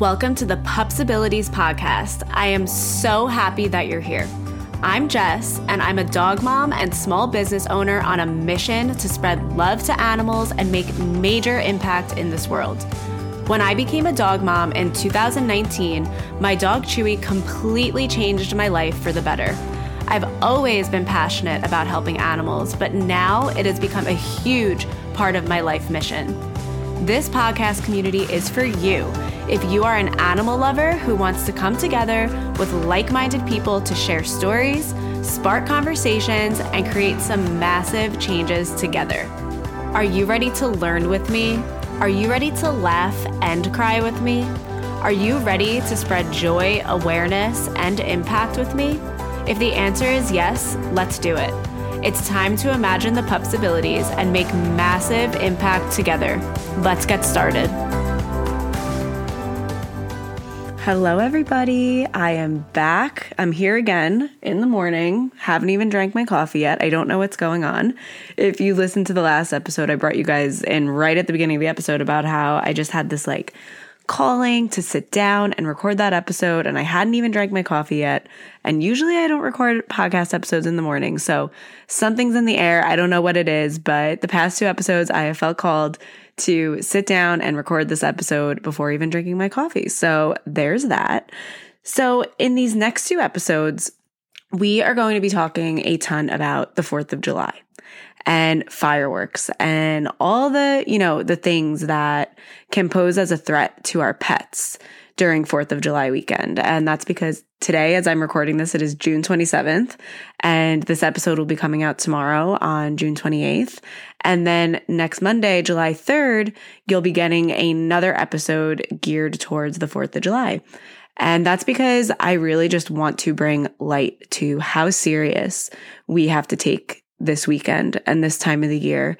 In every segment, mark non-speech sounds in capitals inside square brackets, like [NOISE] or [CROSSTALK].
Welcome to the Pupsibilities podcast. I am so happy that you're here. I'm Jess, and I'm a dog mom and small business owner on a mission to spread love to animals and make major impact in this world. When I became a dog mom in 2019, my dog Chewy completely changed my life for the better. I've always been passionate about helping animals, but now it has become a huge part of my life mission. This podcast community is for you if you are an animal lover who wants to come together with like minded people to share stories, spark conversations, and create some massive changes together. Are you ready to learn with me? Are you ready to laugh and cry with me? Are you ready to spread joy, awareness, and impact with me? If the answer is yes, let's do it. It's time to imagine the pupsibilities and make massive impact together. Let's get started. Hello, everybody. I am back. I'm here again in the morning. Haven't even drank my coffee yet. I don't know what's going on. If you listened to the last episode, I brought you guys in right at the beginning of the episode about how I just had this like calling to sit down and record that episode, and I hadn't even drank my coffee yet. And usually I don't record podcast episodes in the morning. So something's in the air. I don't know what it is, but the past two episodes I have felt called to sit down and record this episode before even drinking my coffee. So there's that. So in these next two episodes, we are going to be talking a ton about the 4th of July and fireworks and all the, you know, the things that can pose as a threat to our pets during 4th of July weekend. And that's because today, as I'm recording this, it is June 27th, and this episode will be coming out tomorrow on June 28th. And then next Monday, July 3rd, you'll be getting another episode geared towards the 4th of July. And that's because I really just want to bring light to how serious we have to take this weekend and this time of the year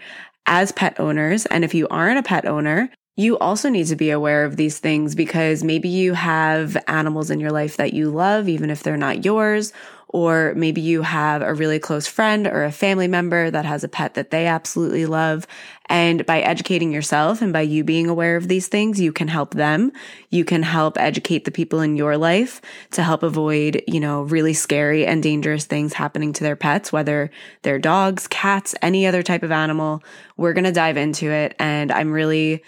as pet owners. And if you aren't a pet owner, you also need to be aware of these things because maybe you have animals in your life that you love, even if they're not yours, or maybe you have a really close friend or a family member that has a pet that they absolutely love. And by educating yourself and by you being aware of these things, you can help them. You can help educate the people in your life to help avoid, you know, really scary and dangerous things happening to their pets, whether they're dogs, cats, any other type of animal. We're going to dive into it. And I'm really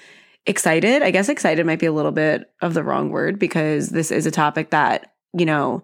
excited. I guess excited might be a little bit of the wrong word because this is a topic that, you know,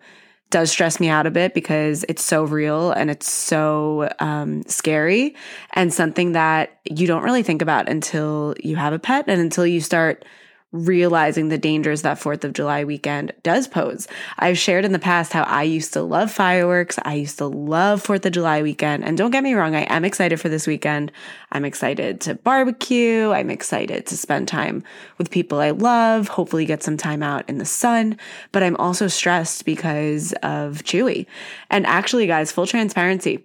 does stress me out a bit because it's so real and it's so um, scary and something that you don't really think about until you have a pet and until you start realizing the dangers that 4th of July weekend does pose. I've shared in the past how I used to love fireworks. I used to love 4th of July weekend. And don't get me wrong, I am excited for this weekend. I'm excited to barbecue. I'm excited to spend time with people I love, hopefully get some time out in the sun. But I'm also stressed because of Chewy. And actually, guys, full transparency,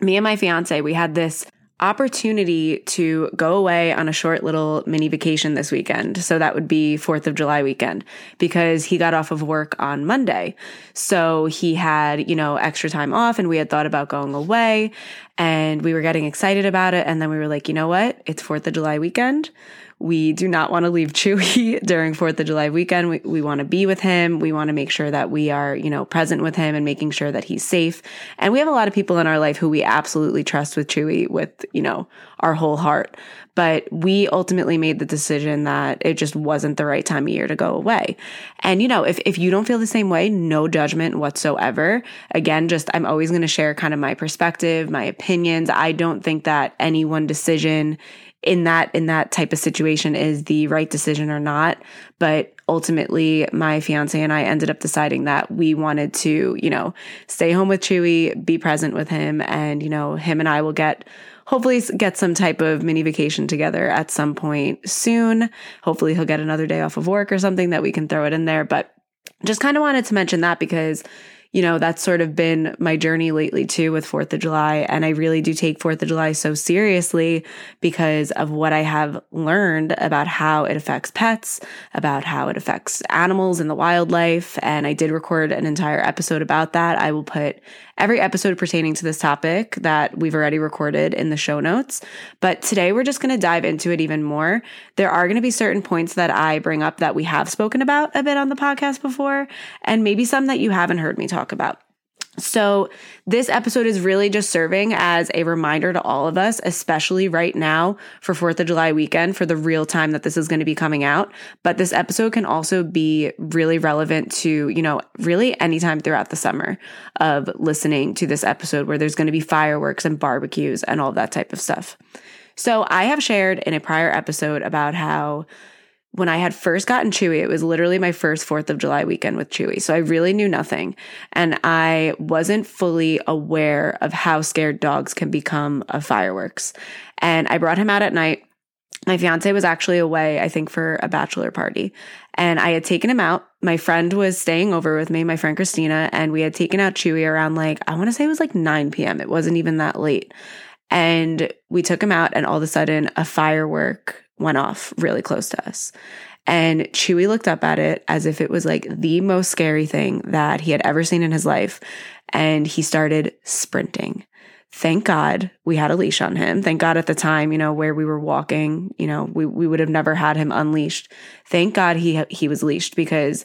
me and my fiance, we had this opportunity to go away on a short little mini vacation this weekend. So that would be 4th of July weekend because he got off of work on Monday. So he had, you know, extra time off and we had thought about going away and we were getting excited about it. And then we were like, you know what? It's 4th of July weekend. We do not want to leave Chewy [LAUGHS] during 4th of July weekend. We, we want to be with him. We want to make sure that we are, you know, present with him and making sure that he's safe. And we have a lot of people in our life who we absolutely trust with Chewy with, you know, our whole heart. But we ultimately made the decision that it just wasn't the right time of year to go away. And, you know, if, if you don't feel the same way, no judgment whatsoever. Again, just I'm always going to share kind of my perspective, my opinions. I don't think that any one decision in that in that type of situation is the right decision or not. But ultimately my fiance and I ended up deciding that we wanted to you know stay home with Chewy be present with him and you know him and I will get hopefully get some type of mini vacation together at some point soon. Hopefully he'll get another day off of work or something that we can throw it in there. But just kind of wanted to mention that because you know, that's sort of been my journey lately too with 4th of July. And I really do take 4th of July so seriously because of what I have learned about how it affects pets, about how it affects animals and the wildlife. And I did record an entire episode about that. I will put every episode pertaining to this topic that we've already recorded in the show notes. But today we're just going to dive into it even more. There are going to be certain points that I bring up that we have spoken about a bit on the podcast before, and maybe some that you haven't heard me talk about. So, this episode is really just serving as a reminder to all of us, especially right now for 4th of July weekend, for the real time that this is going to be coming out. But this episode can also be really relevant to, you know, really anytime throughout the summer of listening to this episode where there's going to be fireworks and barbecues and all that type of stuff. So, I have shared in a prior episode about how when I had first gotten Chewy, it was literally my first 4th of July weekend with Chewy. So I really knew nothing. And I wasn't fully aware of how scared dogs can become of fireworks. And I brought him out at night. My fiance was actually away, I think, for a bachelor party. And I had taken him out. My friend was staying over with me, my friend Christina, and we had taken out Chewy around like, I want to say it was like 9 p.m. It wasn't even that late. And we took him out, and all of a sudden, a firework went off really close to us. And Chewy looked up at it as if it was like the most scary thing that he had ever seen in his life. And he started sprinting. Thank God we had a leash on him. Thank God at the time, you know, where we were walking, you know, we, we would have never had him unleashed. Thank God he he was leashed because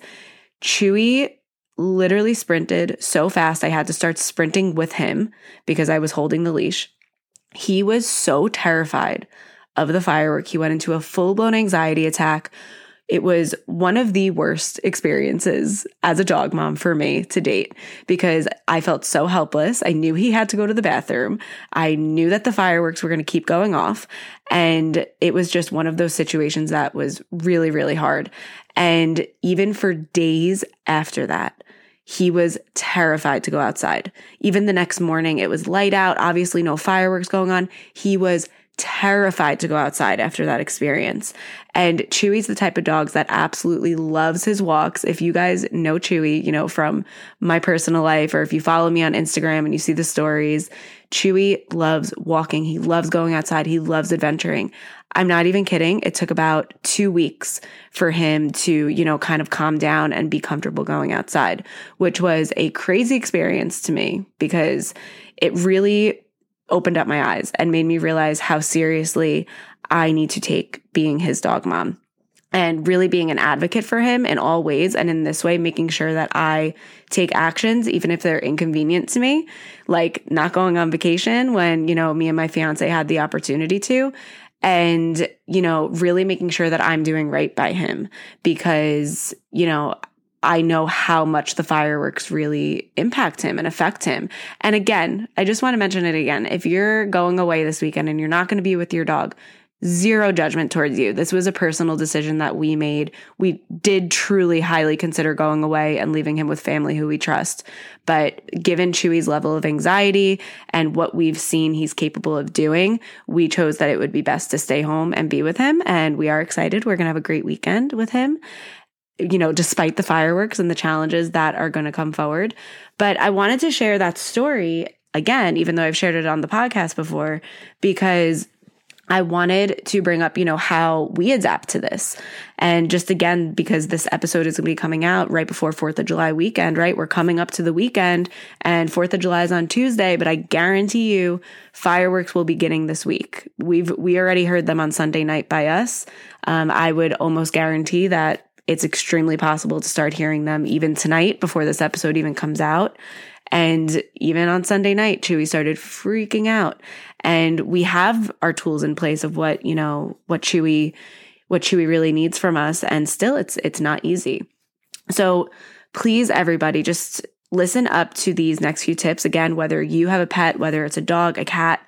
Chewy literally sprinted so fast I had to start sprinting with him because I was holding the leash. He was so terrified of the firework. He went into a full blown anxiety attack. It was one of the worst experiences as a dog mom for me to date because I felt so helpless. I knew he had to go to the bathroom. I knew that the fireworks were going to keep going off. And it was just one of those situations that was really, really hard. And even for days after that, he was terrified to go outside. Even the next morning, it was light out, obviously, no fireworks going on. He was terrified to go outside after that experience. And Chewy's the type of dogs that absolutely loves his walks. If you guys know Chewy, you know, from my personal life, or if you follow me on Instagram and you see the stories, Chewy loves walking. He loves going outside. He loves adventuring. I'm not even kidding. It took about two weeks for him to, you know, kind of calm down and be comfortable going outside, which was a crazy experience to me because it really opened up my eyes and made me realize how seriously I need to take being his dog mom and really being an advocate for him in all ways. And in this way, making sure that I take actions, even if they're inconvenient to me, like not going on vacation when, you know, me and my fiance had the opportunity to. And, you know, really making sure that I'm doing right by him because, you know, I know how much the fireworks really impact him and affect him. And again, I just want to mention it again. If you're going away this weekend and you're not going to be with your dog, zero judgment towards you. This was a personal decision that we made. We did truly highly consider going away and leaving him with family who we trust. But given Chewy's level of anxiety and what we've seen he's capable of doing, we chose that it would be best to stay home and be with him. And we are excited. We're going to have a great weekend with him you know, despite the fireworks and the challenges that are going to come forward. But I wanted to share that story again, even though I've shared it on the podcast before, because I wanted to bring up, you know, how we adapt to this. And just again, because this episode is going to be coming out right before 4th of July weekend, right? We're coming up to the weekend and 4th of July is on Tuesday, but I guarantee you fireworks will be getting this week. We've, we already heard them on Sunday night by us. Um, I would almost guarantee that it's extremely possible to start hearing them even tonight before this episode even comes out. And even on Sunday night, Chewy started freaking out. And we have our tools in place of what, you know, what Chewy, what Chewy really needs from us. And still it's, it's not easy. So please, everybody, just listen up to these next few tips. Again, whether you have a pet, whether it's a dog, a cat,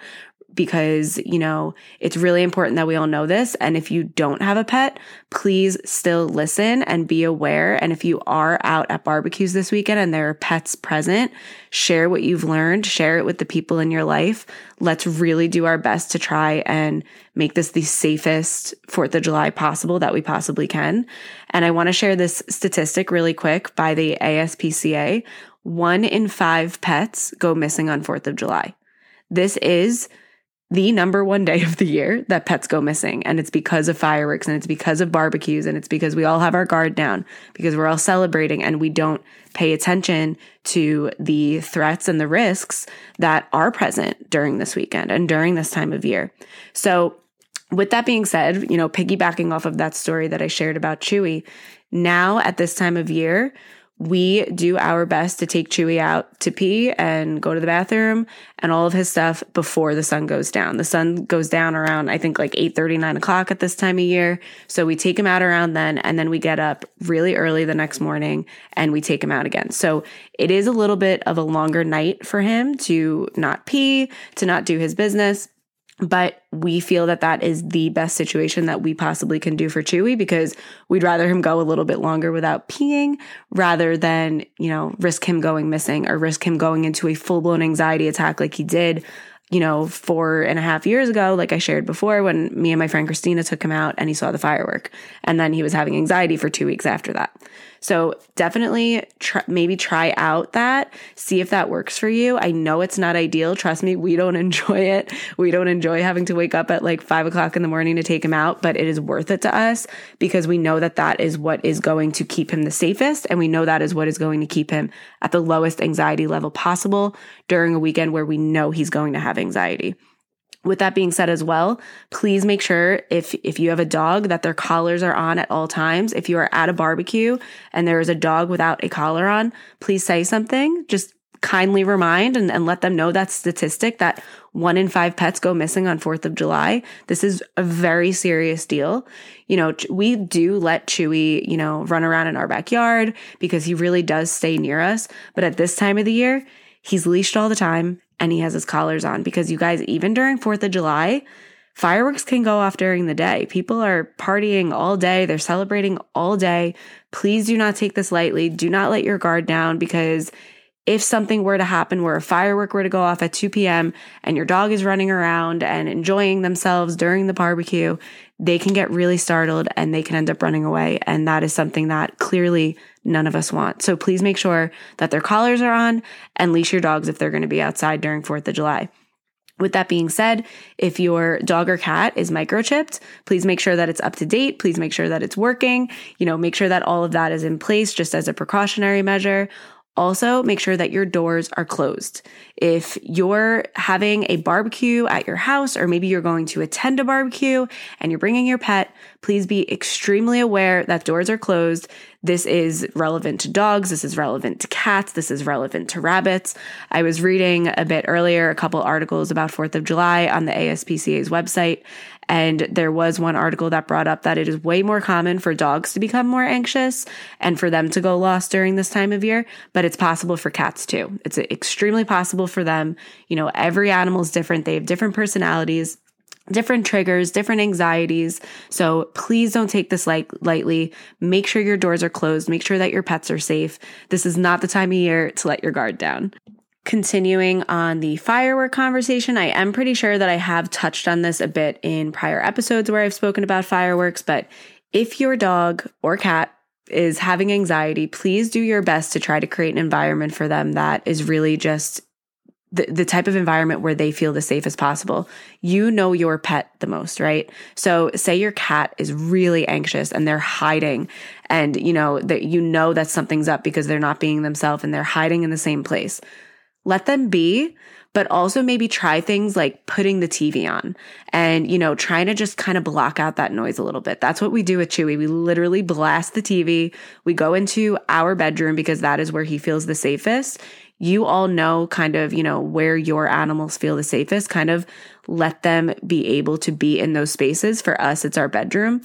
because, you know, it's really important that we all know this. And if you don't have a pet, please still listen and be aware. And if you are out at barbecues this weekend and there are pets present, share what you've learned, share it with the people in your life. Let's really do our best to try and make this the safest 4th of July possible that we possibly can. And I want to share this statistic really quick by the ASPCA. One in five pets go missing on 4th of July. This is the number one day of the year that pets go missing. And it's because of fireworks and it's because of barbecues and it's because we all have our guard down because we're all celebrating and we don't pay attention to the threats and the risks that are present during this weekend and during this time of year. So, with that being said, you know, piggybacking off of that story that I shared about Chewy, now at this time of year, we do our best to take Chewy out to pee and go to the bathroom and all of his stuff before the sun goes down. The sun goes down around, I think, like 8 30, 9 o'clock at this time of year. So we take him out around then, and then we get up really early the next morning and we take him out again. So it is a little bit of a longer night for him to not pee, to not do his business. But we feel that that is the best situation that we possibly can do for Chewy because we'd rather him go a little bit longer without peeing rather than, you know, risk him going missing or risk him going into a full blown anxiety attack like he did you know, four and a half years ago, like I shared before, when me and my friend Christina took him out and he saw the firework. And then he was having anxiety for two weeks after that. So definitely maybe try out that, see if that works for you. I know it's not ideal. Trust me, we don't [LAUGHS] enjoy it. We don't enjoy having to wake up at like five o'clock in the morning to take him out, but it is worth it to us because we know that that is what is going to keep him the safest. And we know that is what is going to keep him at the lowest anxiety level possible during a weekend where we know he's going to have anxiety. With that being said as well, please make sure if if you have a dog that their collars are on at all times. If you are at a barbecue and there is a dog without a collar on, please say something. Just kindly remind and, and let them know that statistic that one in five pets go missing on 4th of July. This is a very serious deal. You know, we do let Chewy, you know, run around in our backyard because he really does stay near us. But at this time of the year, he's leashed all the time and he has his collars on because you guys, even during 4th of July, fireworks can go off during the day. People are partying all day, they're celebrating all day. Please do not take this lightly. Do not let your guard down because if something were to happen where a firework were to go off at 2 p.m. and your dog is running around and enjoying themselves during the barbecue, they can get really startled and they can end up running away. And that is something that clearly none of us want. So please make sure that their collars are on and leash your dogs if they're going to be outside during 4th of July. With that being said, if your dog or cat is microchipped, please make sure that it's up to date. Please make sure that it's working. You know, make sure that all of that is in place just as a precautionary measure. Also, make sure that your doors are closed. If you're having a barbecue at your house, or maybe you're going to attend a barbecue and you're bringing your pet, please be extremely aware that doors are closed. This is relevant to dogs. This is relevant to cats. This is relevant to rabbits. I was reading a bit earlier a couple articles about 4th of July on the ASPCA's website, and there was one article that brought up that it is way more common for dogs to become more anxious and for them to go lost during this time of year, but it's possible for cats too. It's extremely possible for them. You know, every animal is different, they have different personalities different triggers, different anxieties. So please don't take this light, lightly. Make sure your doors are closed. Make sure that your pets are safe. This is not the time of year to let your guard down. Continuing on the firework conversation, I am pretty sure that I have touched on this a bit in prior episodes where I've spoken about fireworks, but if your dog or cat is having anxiety, please do your best to try to create an environment for them that is really just the, the type of environment where they feel the safest possible. You know your pet the most, right? So say your cat is really anxious and they're hiding and you know that you know that something's up because they're not being themselves and they're hiding in the same place let them be, but also maybe try things like putting the TV on and, you know, trying to just kind of block out that noise a little bit. That's what we do with Chewy. We literally blast the TV. We go into our bedroom because that is where he feels the safest. You all know kind of, you know, where your animals feel the safest. Kind of let them be able to be in those spaces. For us, it's our bedroom.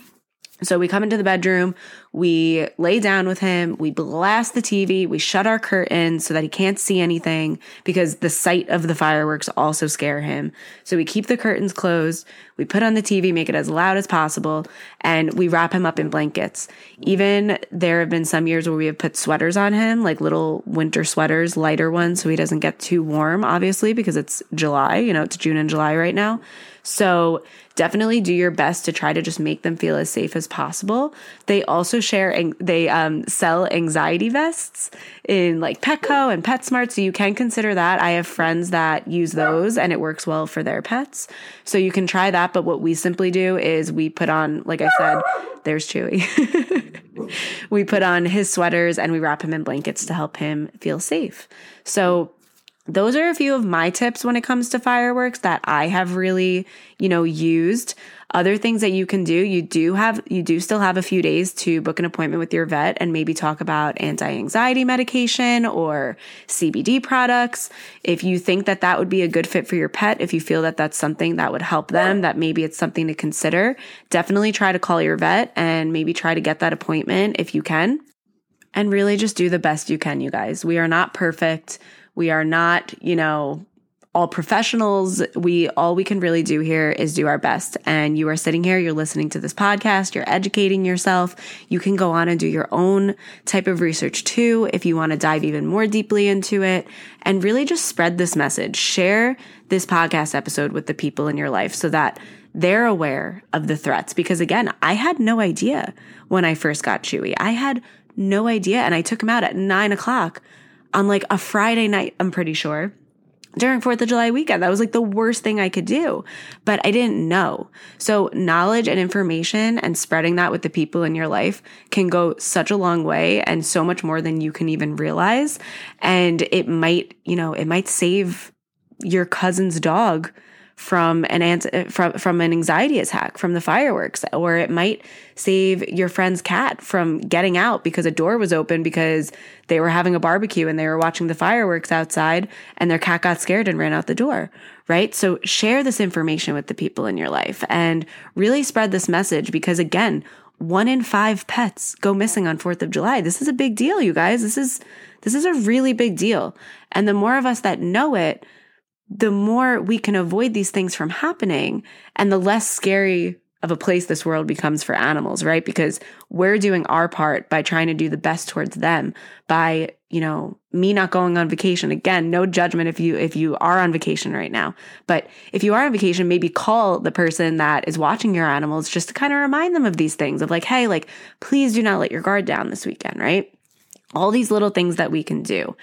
So we come into the bedroom, we lay down with him, we blast the TV, we shut our curtains so that he can't see anything because the sight of the fireworks also scare him. So we keep the curtains closed, we put on the TV, make it as loud as possible, and we wrap him up in blankets. Even there have been some years where we have put sweaters on him, like little winter sweaters, lighter ones, so he doesn't get too warm, obviously, because it's July, you know, it's June and July right now. So definitely do your best to try to just make them feel as safe as possible. They also share, and they um, sell anxiety vests in like Petco and PetSmart. So you can consider that. I have friends that use those and it works well for their pets. So you can try that. But what we simply do is we put on, like I said, there's Chewy. [LAUGHS] we put on his sweaters and we wrap him in blankets to help him feel safe. So those are a few of my tips when it comes to fireworks that I have really, you know, used. Other things that you can do, you do have, you do still have a few days to book an appointment with your vet and maybe talk about anti anxiety medication or CBD products. If you think that that would be a good fit for your pet, if you feel that that's something that would help them, that maybe it's something to consider, definitely try to call your vet and maybe try to get that appointment if you can. And really just do the best you can, you guys. We are not perfect. We are not, you know, all professionals. We all we can really do here is do our best. And you are sitting here, you're listening to this podcast, you're educating yourself. You can go on and do your own type of research too if you want to dive even more deeply into it and really just spread this message. Share this podcast episode with the people in your life so that they're aware of the threats because again, I had no idea when I first got Chewy. I had no idea. And I took him out at nine o'clock on like a Friday night, I'm pretty sure during 4th of July weekend. That was like the worst thing I could do, but I didn't know. So knowledge and information and spreading that with the people in your life can go such a long way and so much more than you can even realize. And it might, you know, it might save your cousin's dog from an ans- from from an anxiety attack from the fireworks or it might save your friend's cat from getting out because a door was open because they were having a barbecue and they were watching the fireworks outside and their cat got scared and ran out the door right? So share this information with the people in your life and really spread this message because again one in 5 pets go missing on 4th of July. This is a big deal you guys. This is this is a really big deal. And the more of us that know it the more we can avoid these things from happening and the less scary of a place this world becomes for animals, right? Because we're doing our part by trying to do the best towards them by, you know, me not going on vacation. Again, no judgment if you if you are on vacation right now. But if you are on vacation, maybe call the person that is watching your animals just to kind of remind them of these things of like, hey, like please do not let your guard down this weekend, right? All these little things that we can do.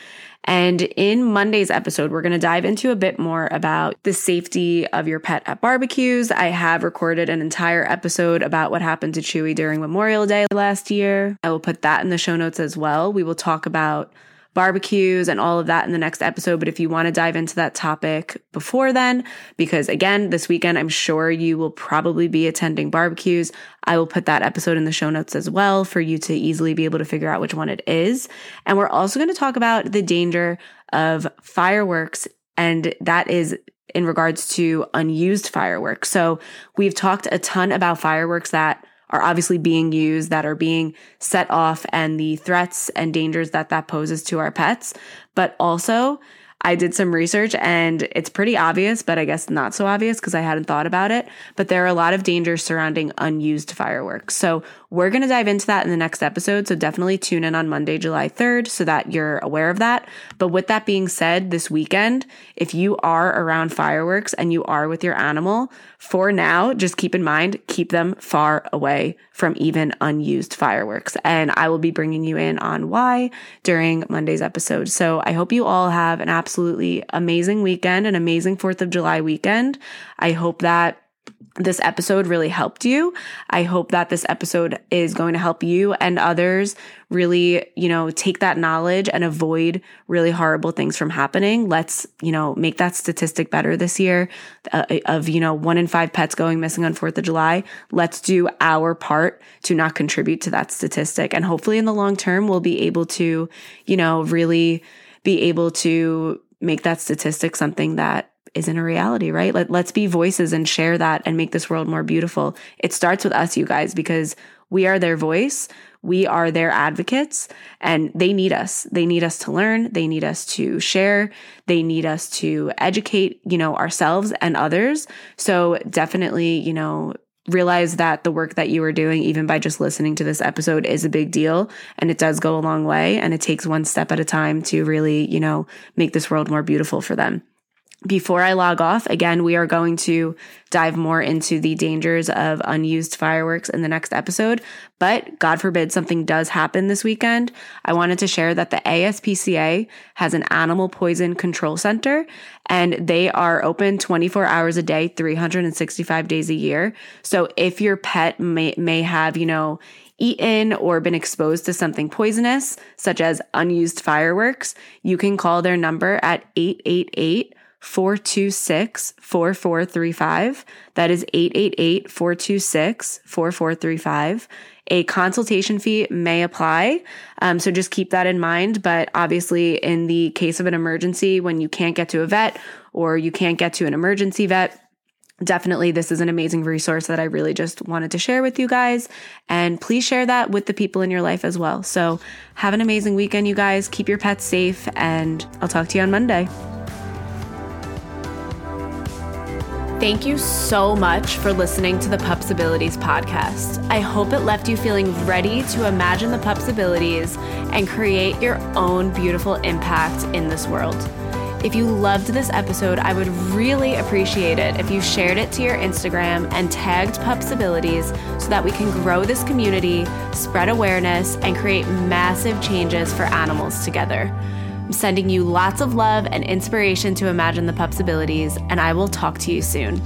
And in Monday's episode, we're going to dive into a bit more about the safety of your pet at barbecues. I have recorded an entire episode about what happened to Chewy during Memorial Day last year. I will put that in the show notes as well. We will talk about barbecues and all of that in the next episode. But if you want to dive into that topic before then, because again, this weekend, I'm sure you will probably be attending barbecues. I will put that episode in the show notes as well for you to easily be able to figure out which one it is. And we're also going to talk about the danger of fireworks. And that is in regards to unused fireworks. So we've talked a ton about fireworks that are obviously being used, that are being set off, and the threats and dangers that that poses to our pets. But also, I did some research and it's pretty obvious, but I guess not so obvious because I hadn't thought about it. But there are a lot of dangers surrounding unused fireworks. So we're going to dive into that in the next episode. So definitely tune in on Monday, July 3rd, so that you're aware of that. But with that being said, this weekend, if you are around fireworks and you are with your animal, for now, just keep in mind, keep them far away from even unused fireworks. And I will be bringing you in on why during Monday's episode. So I hope you all have an absolutely amazing weekend, an amazing 4th of July weekend. I hope that this episode really helped you. I hope that this episode is going to help you and others really, you know, take that knowledge and avoid really horrible things from happening. Let's, you know, make that statistic better this year uh, of, you know, one in five pets going missing on 4th of July. Let's do our part to not contribute to that statistic. And hopefully in the long term, we'll be able to, you know, really be able to make that statistic something that isn't a reality, right? Let, let's be voices and share that and make this world more beautiful. It starts with us, you guys, because we are their voice. We are their advocates and they need us. They need us to learn. They need us to share. They need us to educate, you know, ourselves and others. So definitely, you know, realize that the work that you are doing, even by just listening to this episode, is a big deal and it does go a long way. And it takes one step at a time to really, you know, make this world more beautiful for them. Before I log off, again, we are going to dive more into the dangers of unused fireworks in the next episode. But God forbid something does happen this weekend. I wanted to share that the ASPCA has an animal poison control center and they are open 24 hours a day, 365 days a year. So if your pet may, may have, you know, eaten or been exposed to something poisonous, such as unused fireworks, you can call their number at 888 426 4435. That is 888 426 4435. A consultation fee may apply. Um, so just keep that in mind. But obviously, in the case of an emergency, when you can't get to a vet or you can't get to an emergency vet, definitely this is an amazing resource that I really just wanted to share with you guys. And please share that with the people in your life as well. So have an amazing weekend, you guys. Keep your pets safe, and I'll talk to you on Monday. Thank you so much for listening to the Pupsibilities podcast. I hope it left you feeling ready to imagine the pupsibilities and create your own beautiful impact in this world. If you loved this episode, I would really appreciate it if you shared it to your Instagram and tagged Pupsibilities so that we can grow this community, spread awareness, and create massive changes for animals together. I'm sending you lots of love and inspiration to imagine the pupsibilities, and I will talk to you soon.